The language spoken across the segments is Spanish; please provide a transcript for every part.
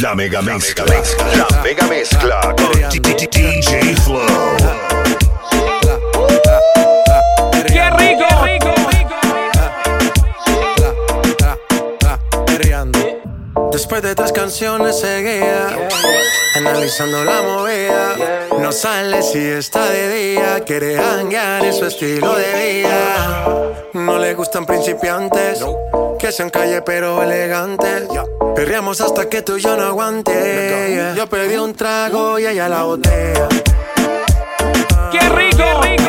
La mega mezcla. La mega mezcla con DJ Flow. ¡Qué rico! Después de tres canciones seguía analizando la movida. No sale si está de día, quiere hanguear en su estilo de vida. No le gustan principiantes, que sean calle pero elegantes. Perreamos hasta que tú y yo no aguante. Yo pedí un trago y ella la botella. ¡Qué rico!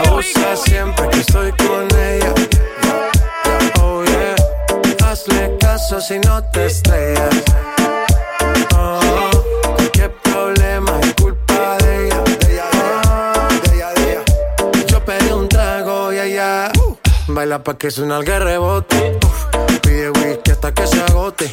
Abusa siempre que estoy con ella. Oh yeah, hazle caso si no te estrellas. Oh, cualquier problema es culpa de ella. De ella, de ella, de ella. Yo pedí un trago y ella baila pa' que suena el rebote. Pide whisky hasta que se agote.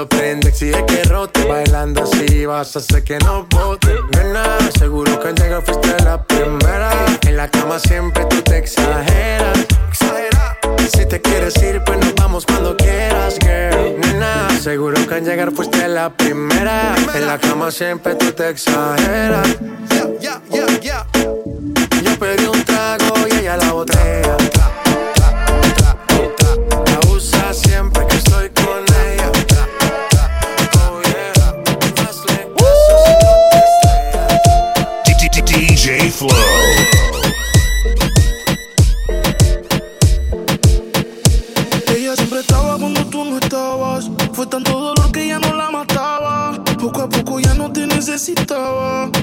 Lo prende, exige que rote. Bailando así vas a hacer que no bote. Nena, seguro que al llegar fuiste la primera. En la cama siempre tú te exageras. Exagera. Si te quieres ir, pues nos vamos cuando quieras, girl. Nena, seguro que al llegar fuiste la primera. En la cama siempre tú te exageras. Yeah, yeah, yeah, yeah. Yo pedí un trago y ella la botella. Necesitaba.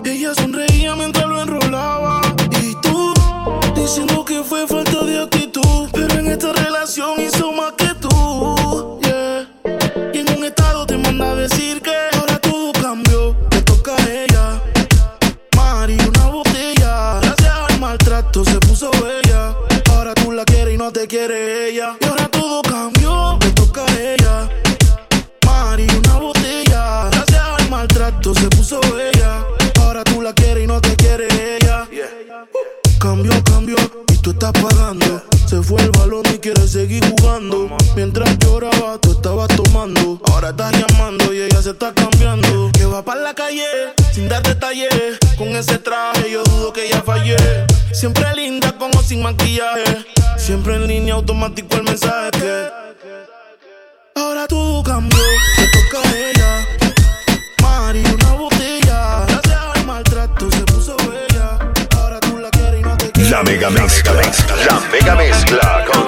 Maquillaje. Siempre en línea automático el mensaje que. Ahora todo cambió, te toca a ella. Mari, una botella. Gracias al maltrato se puso bella. Ahora tú la quieres y no te quiere. La mega mezcla. La mega mezcla con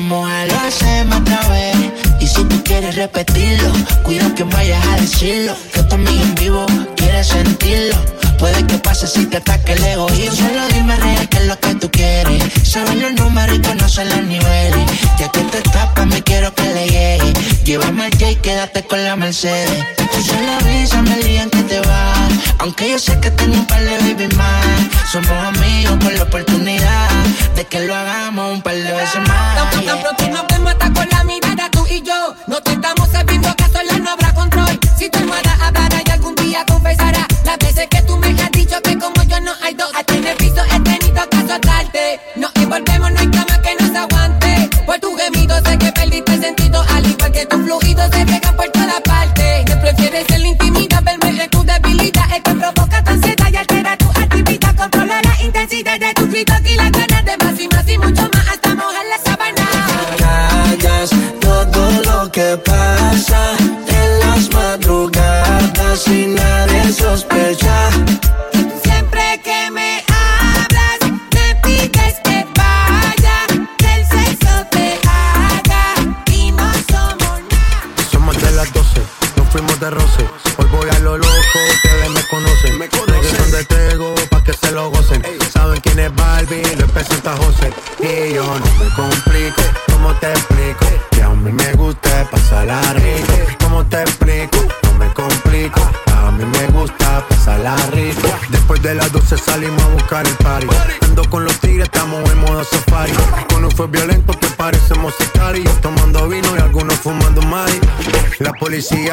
mojar. Lo hacemos otra vez. Y si tú quieres repetirlo, cuida que vayas a decirlo. Que amiga en vivo quiere sentirlo. Puede que pase si te ataque el egoísmo. Solo dime real qué es lo que tú quieres. Sabes los números y conoces los niveles. Ya que te tapa, me quiero que le llegue. Llévame al J quédate con la Mercedes. Tú solo avísame el día en que te vas. Aunque yo sé que tengo un par de baby más. Somos amigos por la oportunidad de que lo hagamos un par de veces más. Tan, tan pronto nos vemos hasta con la mirada tú y yo. No te estamos sabiendo que a solas no habrá control. Si tu hermana hablará y algún día confesará las veces que tú me has dicho que como yo no hay dos. A tener piso he tenido que azotarte. Nos envolvemos, no hay cama que nos aguante. Por tu gemido sé que perdiste el sentido. Al igual que tus fluidos se pegan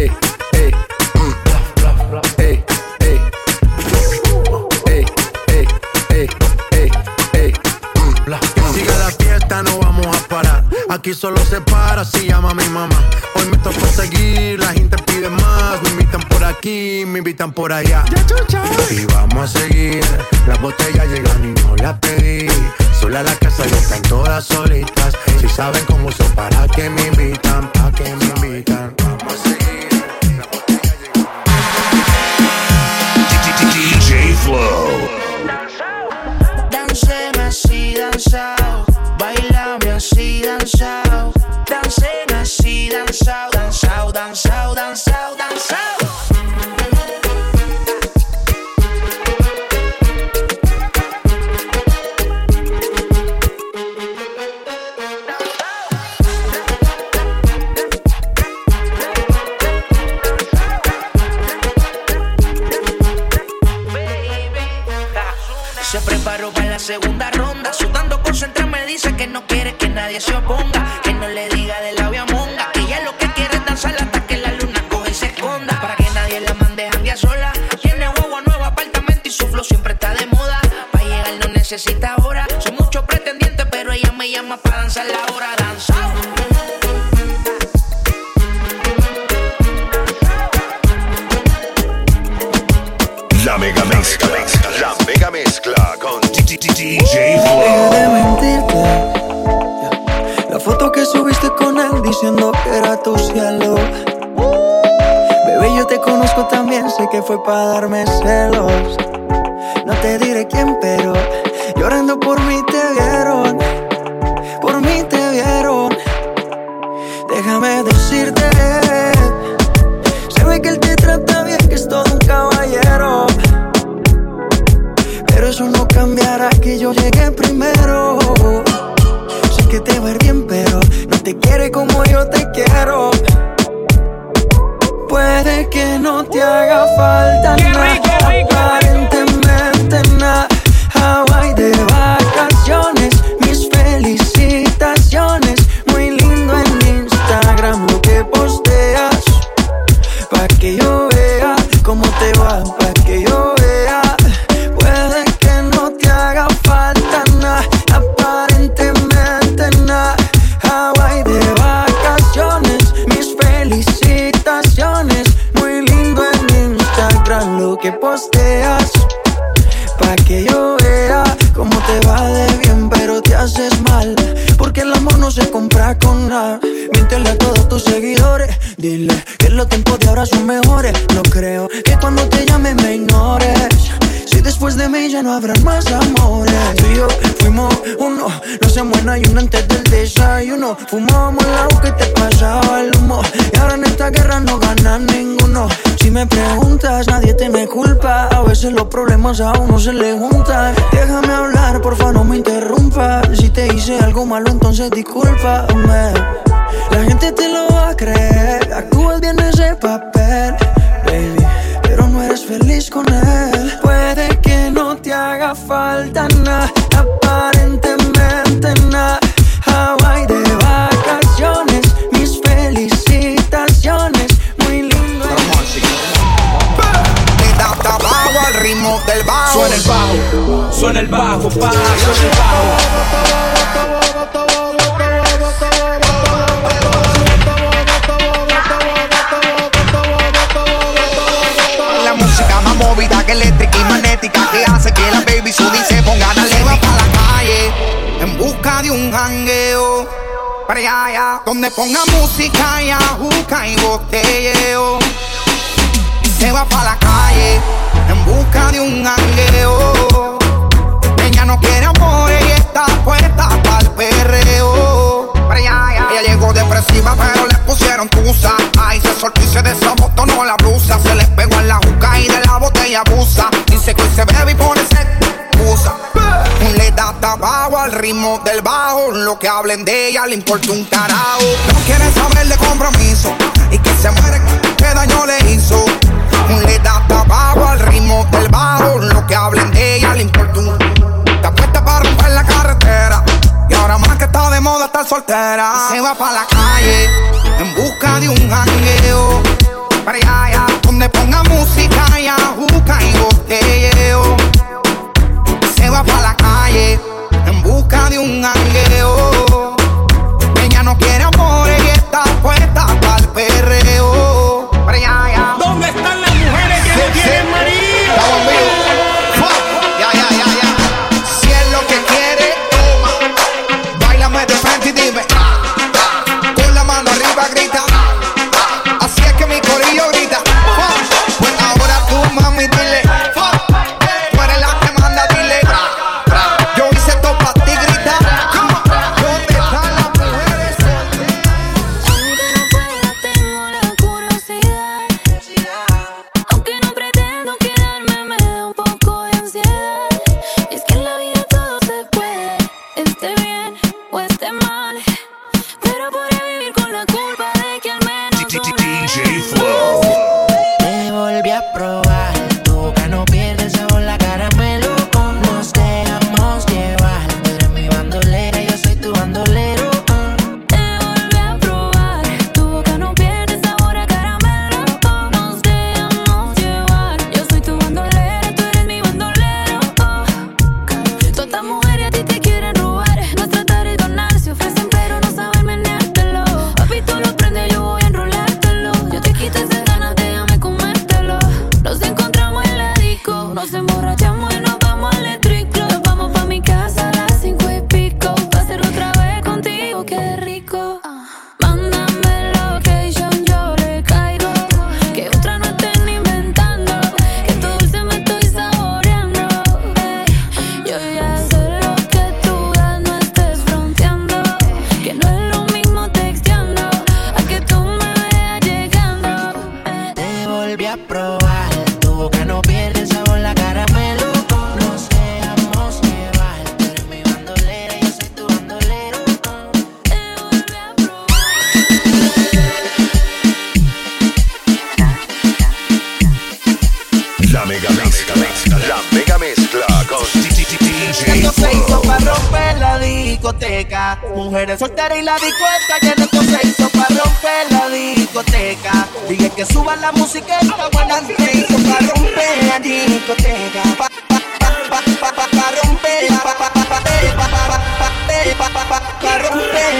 Ey, ey, ey, ey. Ey, ey, ey, ey, ey. Que siga la fiesta, no vamos a parar. Aquí solo se para si llama mi mamá. Hoy me tocó seguir, la gente pide más. Me invitan por aquí, me invitan por allá. Y vamos a seguir. Las botellas llegan y no las pedí. Sola la casa ya están todas solitas. Si saben cómo uso, para que me invitan, para que me invitan. Vamos a seguir. La mega mezcla. La mega mezcla con DJ Flow. de mentirte. La foto que subiste con él diciendo que era tu cielo. Bebé, yo te conozco también, sé que fue para darme celos. No te diré quién, pero llorando por mí te yo vea cómo te va, pa' que yo vea. Puede que no te haga falta nada, aparentemente nada. Hawaii de vacaciones, mis felicitaciones. Muy lindo en Instagram lo que posteas. Pa' que yo vea cómo te va de bien, pero te haces mal. Porque el amor no se compra con nada. Miéntele a todos tus seguidores. Dile ahora son mejores. No creo que cuando te llame me ignores. Si después de mí ya no habrán más amores. Tú y yo fuimos uno, no se muera y uno antes del desayuno. Fumábamos agua que te pasaba el humo. Y ahora en esta guerra no gana ninguno. Si me preguntas, nadie te me culpa. A veces los problemas a uno se le juntan. Déjame hablar, porfa, no me interrumpa. Si te hice algo malo, entonces discúlpame. La gente te lo va a creer. donde ponga música y ajuca y botelleo. Se va para la calle en busca de un jangueo. Ella no quiere amor, y está puesta para el perreo. Ella llegó depresiva, pero le pusieron tusa. Ay, se soltó y se desarrolló ritmo del bajo. Lo que hablen de ella le importa un carajo. No quiere saber de compromiso y que se muere que daño le hizo. Le da tabaco al ritmo del bajo. Lo que hablen de ella le importa un Está puesta para romper la carretera. Y ahora más que está de moda estar soltera. Se va para la calle en busca de un jangueo. Para allá, donde ponga música, ya busca y botelleo. Se va para la calle de un año Mujeres solteras y la discoteca que esto se para romper la discoteca. Dije que suba la musiqueta, buena hizo para romper la discoteca. Pa, romper la pa,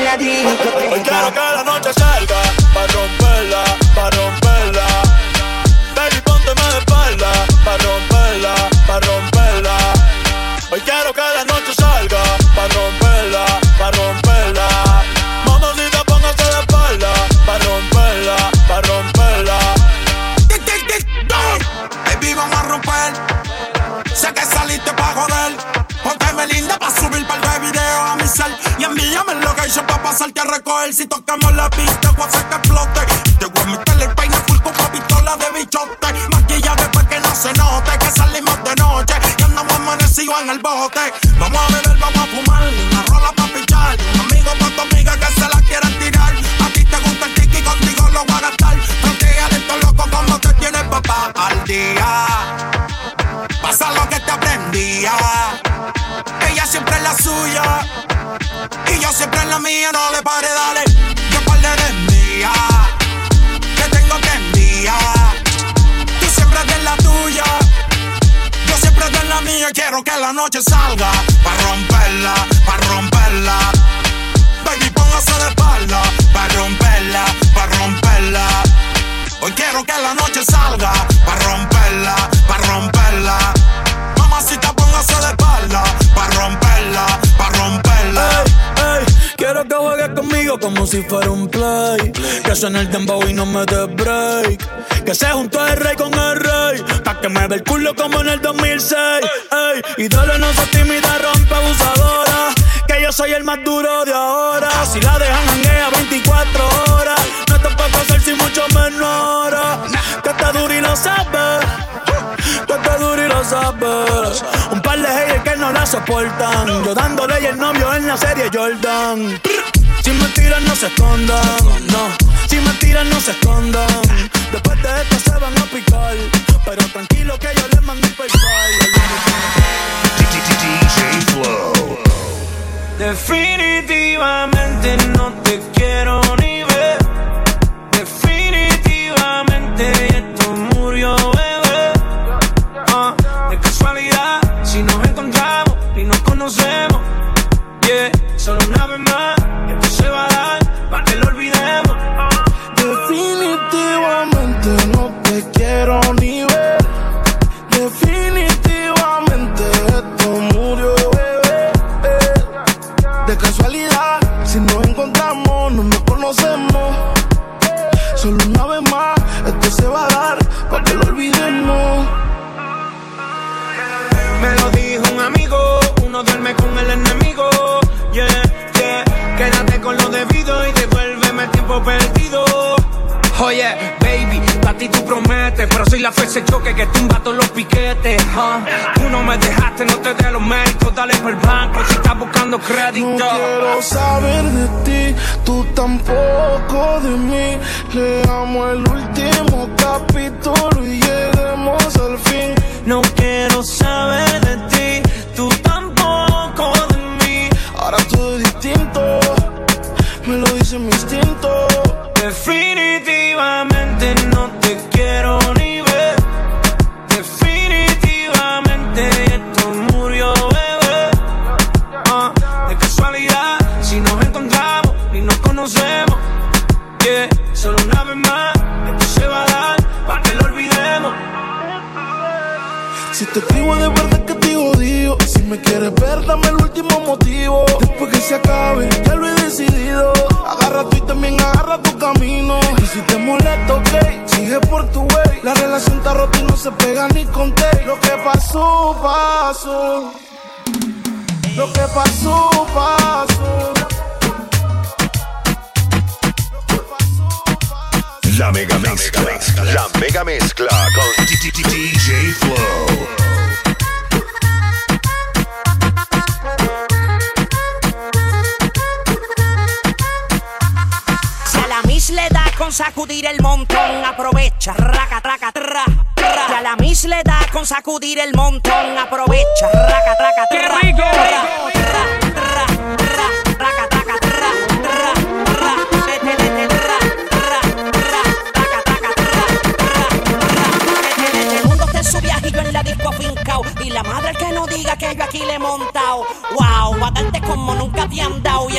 la discoteca. Vamos a beber, vamos a fumar, una rola para pichar. amigo con tu amiga que se la quieran tirar. A ti te gusta el tiki, contigo lo voy a gastar. Tranquila de estos locos como te tiene papá al día. Pasa lo que te aprendía. Ella siempre es la suya. Y yo siempre es la mía, no le pare, dale. quiero que la noche salga Pa' romperla, pa' romperla Baby, póngase de espalda Pa' romperla, pa' romperla Hoy quiero que la noche salga Pa' romperla, pa' romperla Mamacita, póngase de espalda Pa' romperla, pa' romperla ey. Quiero que juegues conmigo como si fuera un play. Que suene el dembow y no me dé break. Que se junto el rey con el rey. Pa' que me dé el culo como en el 2006. Ey, ídolo no se tímida, rompe abusadora. Que yo soy el más duro de ahora. Si la dejan janguea 24 horas. No te puedo hacer si mucho menos ahora. Que está duro y lo sabe. Que está duro y lo sabe. Un par de haters que no la soportan. Yo dándole y el novio en la serie Jordan. Si me tiran, no se escondan. No. Si me tiran, no se escondan. Después de esto se van a picar. Pero tranquilo que yo les mando el Definitivamente no te quiero aprovecha. Raca, traca, tra, tra. Y a la mis le da con sacudir el montón. Aprovecha. Raca, traca, tra. ¡Qué rico! Y la madre que no diga que yo aquí le he montado. Wow, batante como nunca te han dado. Y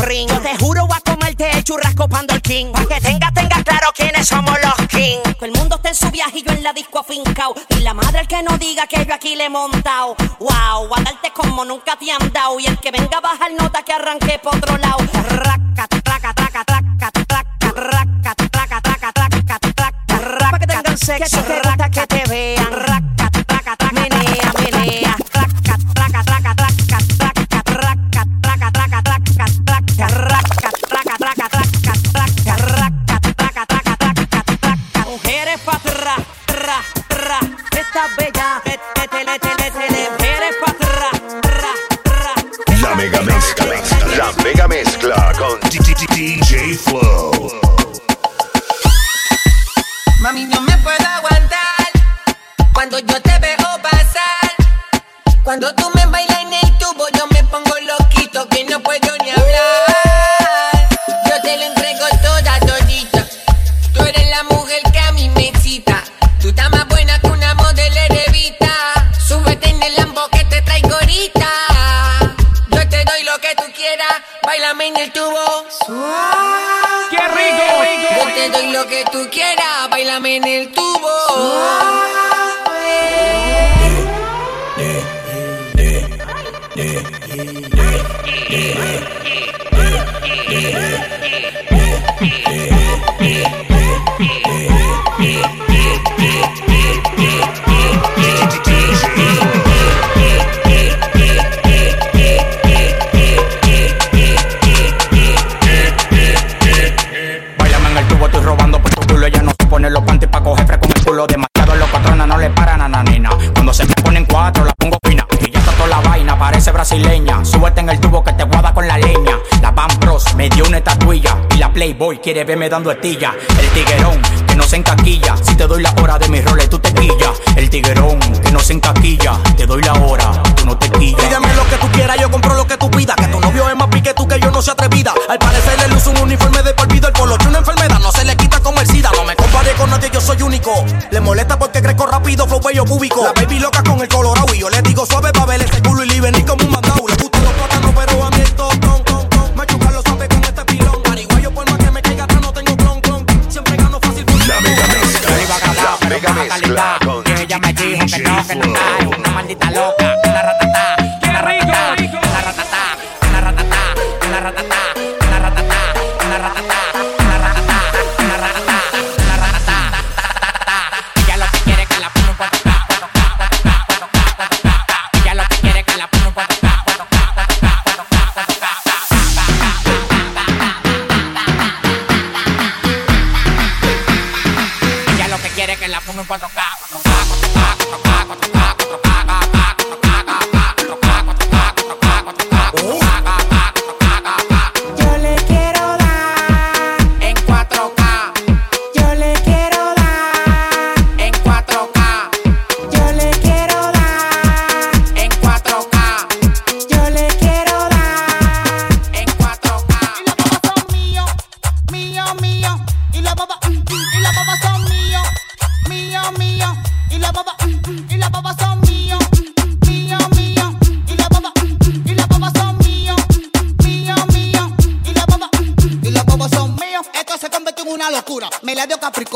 Spring. Yo te juro voy a comerte el churrasco pando el king. Pa' que tenga, tenga claro quiénes somos los king. Todo el mundo está en su viaje y yo en la disco afincao. Y la madre el que no diga que yo aquí le he montado. Wow, a darte como nunca te han dado. Y el que venga a bajar nota que arranque por otro lado. Raca, traca, traca, traca, traca, raca, traca, traca, traca, traca, raca. Que tengan sexo, raca, La mega mezcla. La mega mezcla con DJ Flow. Mami, no me puedo aguantar cuando yo te veo pasar. Cuando tú me bailas. playboy, quiere verme dando estilla. El tiguerón que no se encaquilla, si te doy la hora de mis roles, tú te quillas. El tiguerón que no se encaquilla, te doy la hora, tú no te quillas. Pídeme lo que tú quieras, yo compro lo que tú pidas. Que tu novio es más pique tú que yo no se atrevida. Al parecer le luce un uniforme de olvido, el polocho una enfermedad, no se le quita como el sida. No me compare con nadie, yo soy único. Le molesta porque crezco rápido, flow bello público. La baby loca con el colorado y yo le digo suave pa' ver ese Mega mezcla con Que ella me dijo que no, que no cae Una maldita loca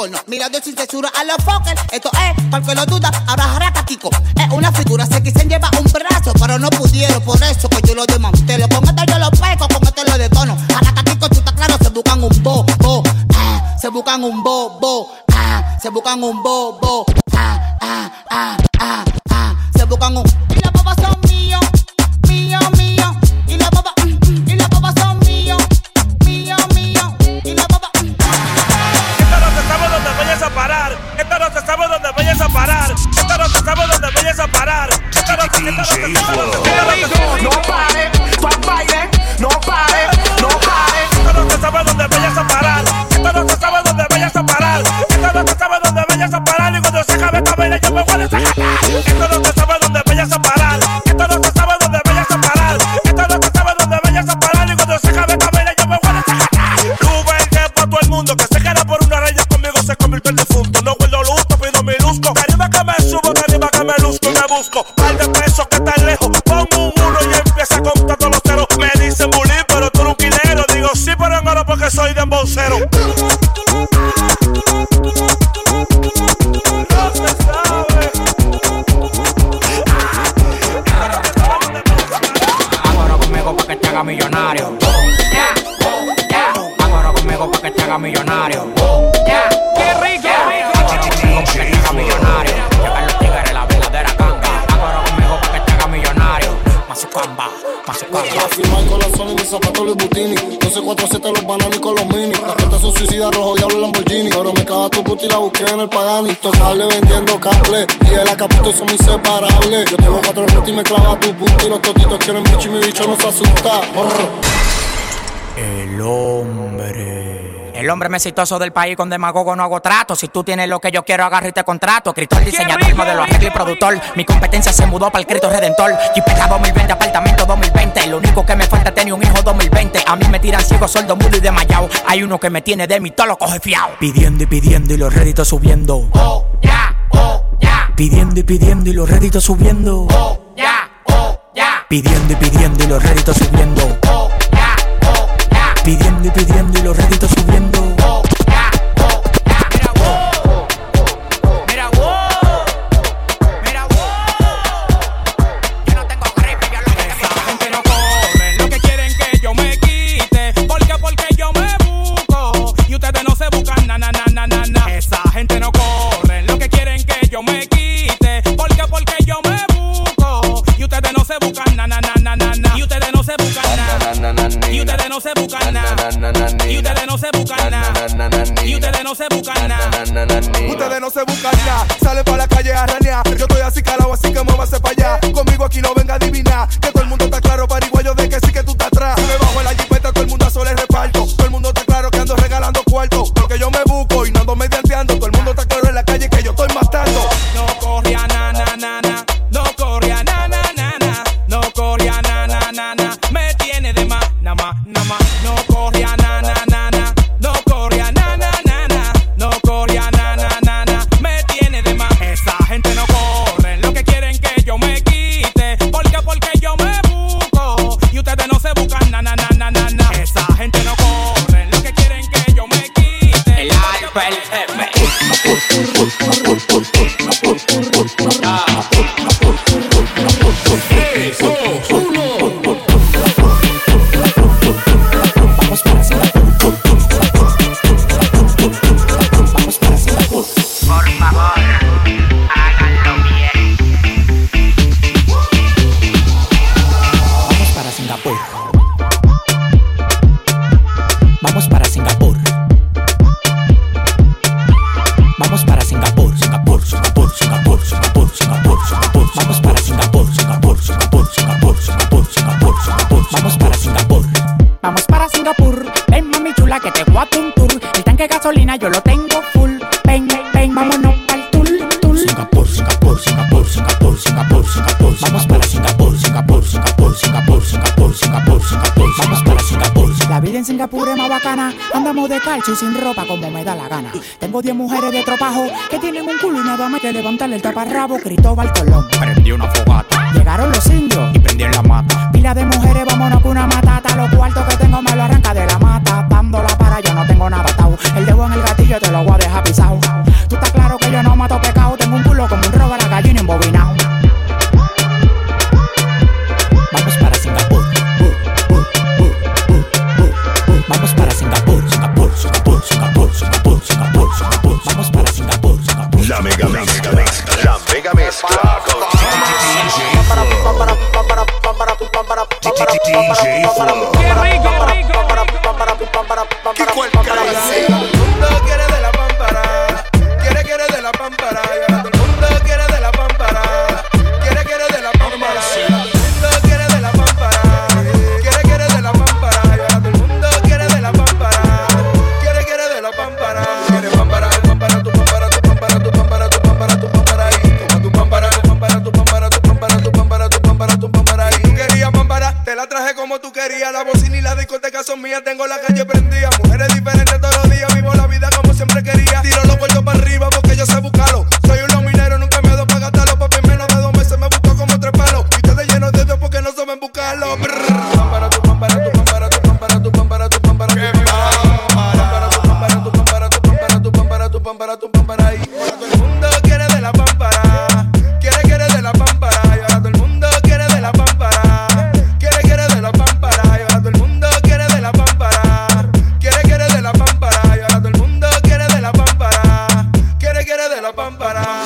porno. Sin censura a los fuckers. Esto es, para que lo duda, ahora racatico. Es una figura, se quisen llevar un brazo, pero no pudieron. Por eso que yo lo desmantelo. Con esto yo lo peco, con esto lo detono. Racatico, chuta claro, se buscan un bo, bo. Ah, se buscan un bo, bo. Ah, se buscan un bo, bo. Sonic, de zapatos, los butini. 124-7 los bananos con los mini. La gente son suicida, rojo, diablo, Lamborghini. Pero me caga tu puta y la busqué en el Pagani. Tocable vendiendo cable. Y el acapito son inseparables. Yo tengo cuatro retos y me clava tu puta. Y los totitos quieren bicho y mi bicho no se asusta. El hombre. El hombre más exitoso del país con demagogo no hago trato. Si tú tienes lo que yo quiero, agarro y te contrato. Escritor, diseñador, modelo, arreglo y productor. Mi competencia se mudó para el Cristo Redentor. Jipeta 2020, apartamento 2020. Lo único que me falta es tener un hijo 2020. A mí me tiran ciego, soldo, mudo y desmayado. Hay uno que me tiene de mí, todo lo coge fiao. Pidiendo y pidiendo y los réditos subiendo. Oh, ya, yeah, oh, ya. Yeah. Pidiendo y pidiendo y los réditos subiendo. Oh, ya, yeah, oh, ya. Pidiendo y pidiendo y los réditos subiendo. Oh, pidiendo y pidiendo y los réditos subiendo. Singapur es bacana. Andamos de calcio y sin ropa como me da la gana. Tengo 10 mujeres de tropajo que tienen un culo y nada más que levantarle el taparrabo. Cristóbal Colón. Prendí una fogata. Llegaron los indios y prendí en la mata. Pila de mujeres, vámonos con una matata. Los cuartos que tengo me lo arranca de la mata. Dándola para yo no tengo nada atado. El dedo en el gatillo te lo voy para.